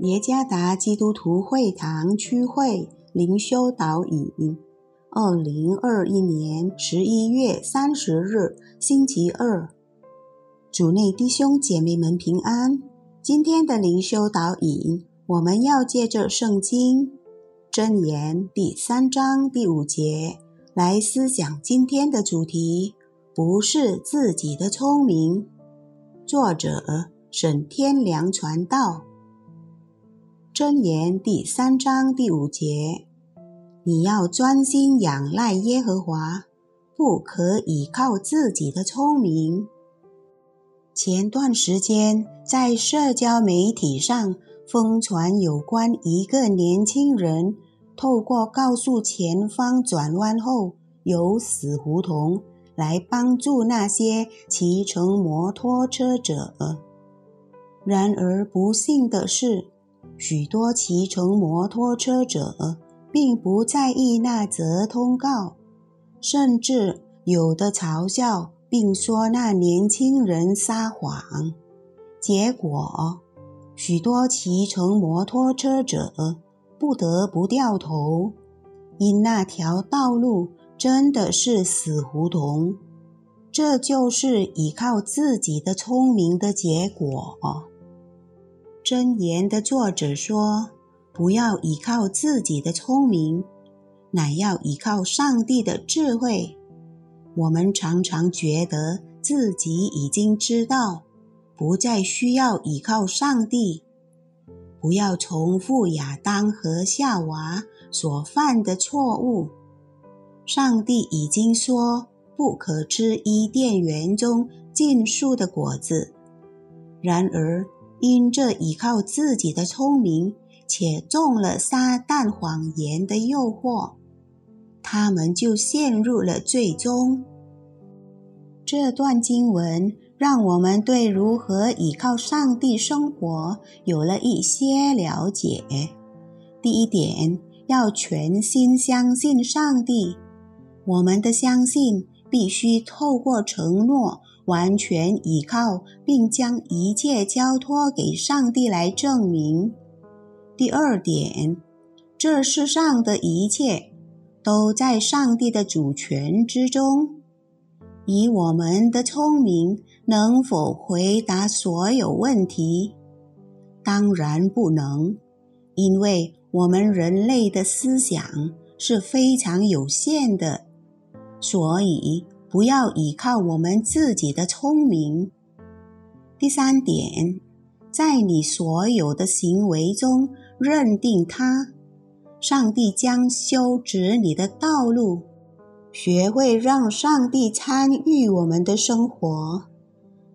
耶加达基督徒会堂区会灵修导引，二零二一年十一月三十日，星期二，主内弟兄姐妹们平安。今天的灵修导引，我们要借着圣经箴言第三章第五节来思想今天的主题：不是自己的聪明。作者沈天良传道。箴言第三章第五节：你要专心仰赖耶和华，不可倚靠自己的聪明。前段时间在社交媒体上疯传有关一个年轻人透过告诉前方转弯后有死胡同来帮助那些骑乘摩托车者。然而不幸的是。许多骑乘摩托车者并不在意那则通告，甚至有的嘲笑并说那年轻人撒谎。结果，许多骑乘摩托车者不得不掉头，因那条道路真的是死胡同。这就是依靠自己的聪明的结果。箴言的作者说：“不要依靠自己的聪明，乃要依靠上帝的智慧。”我们常常觉得自己已经知道，不再需要依靠上帝。不要重复亚当和夏娃所犯的错误。上帝已经说不可吃伊甸园中尽数的果子，然而。因这依靠自己的聪明，且中了撒旦谎言的诱惑，他们就陷入了最终。这段经文让我们对如何依靠上帝生活有了一些了解。第一点，要全心相信上帝。我们的相信必须透过承诺。完全依靠并将一切交托给上帝来证明。第二点，这世上的一切都在上帝的主权之中。以我们的聪明，能否回答所有问题？当然不能，因为我们人类的思想是非常有限的，所以。不要依靠我们自己的聪明。第三点，在你所有的行为中认定他，上帝将修直你的道路。学会让上帝参与我们的生活，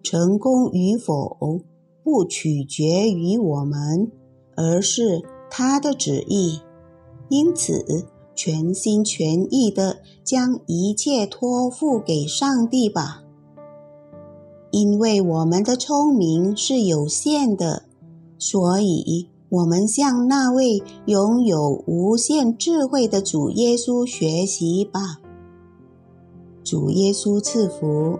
成功与否不取决于我们，而是他的旨意。因此。全心全意的将一切托付给上帝吧，因为我们的聪明是有限的，所以我们向那位拥有无限智慧的主耶稣学习吧。主耶稣赐福。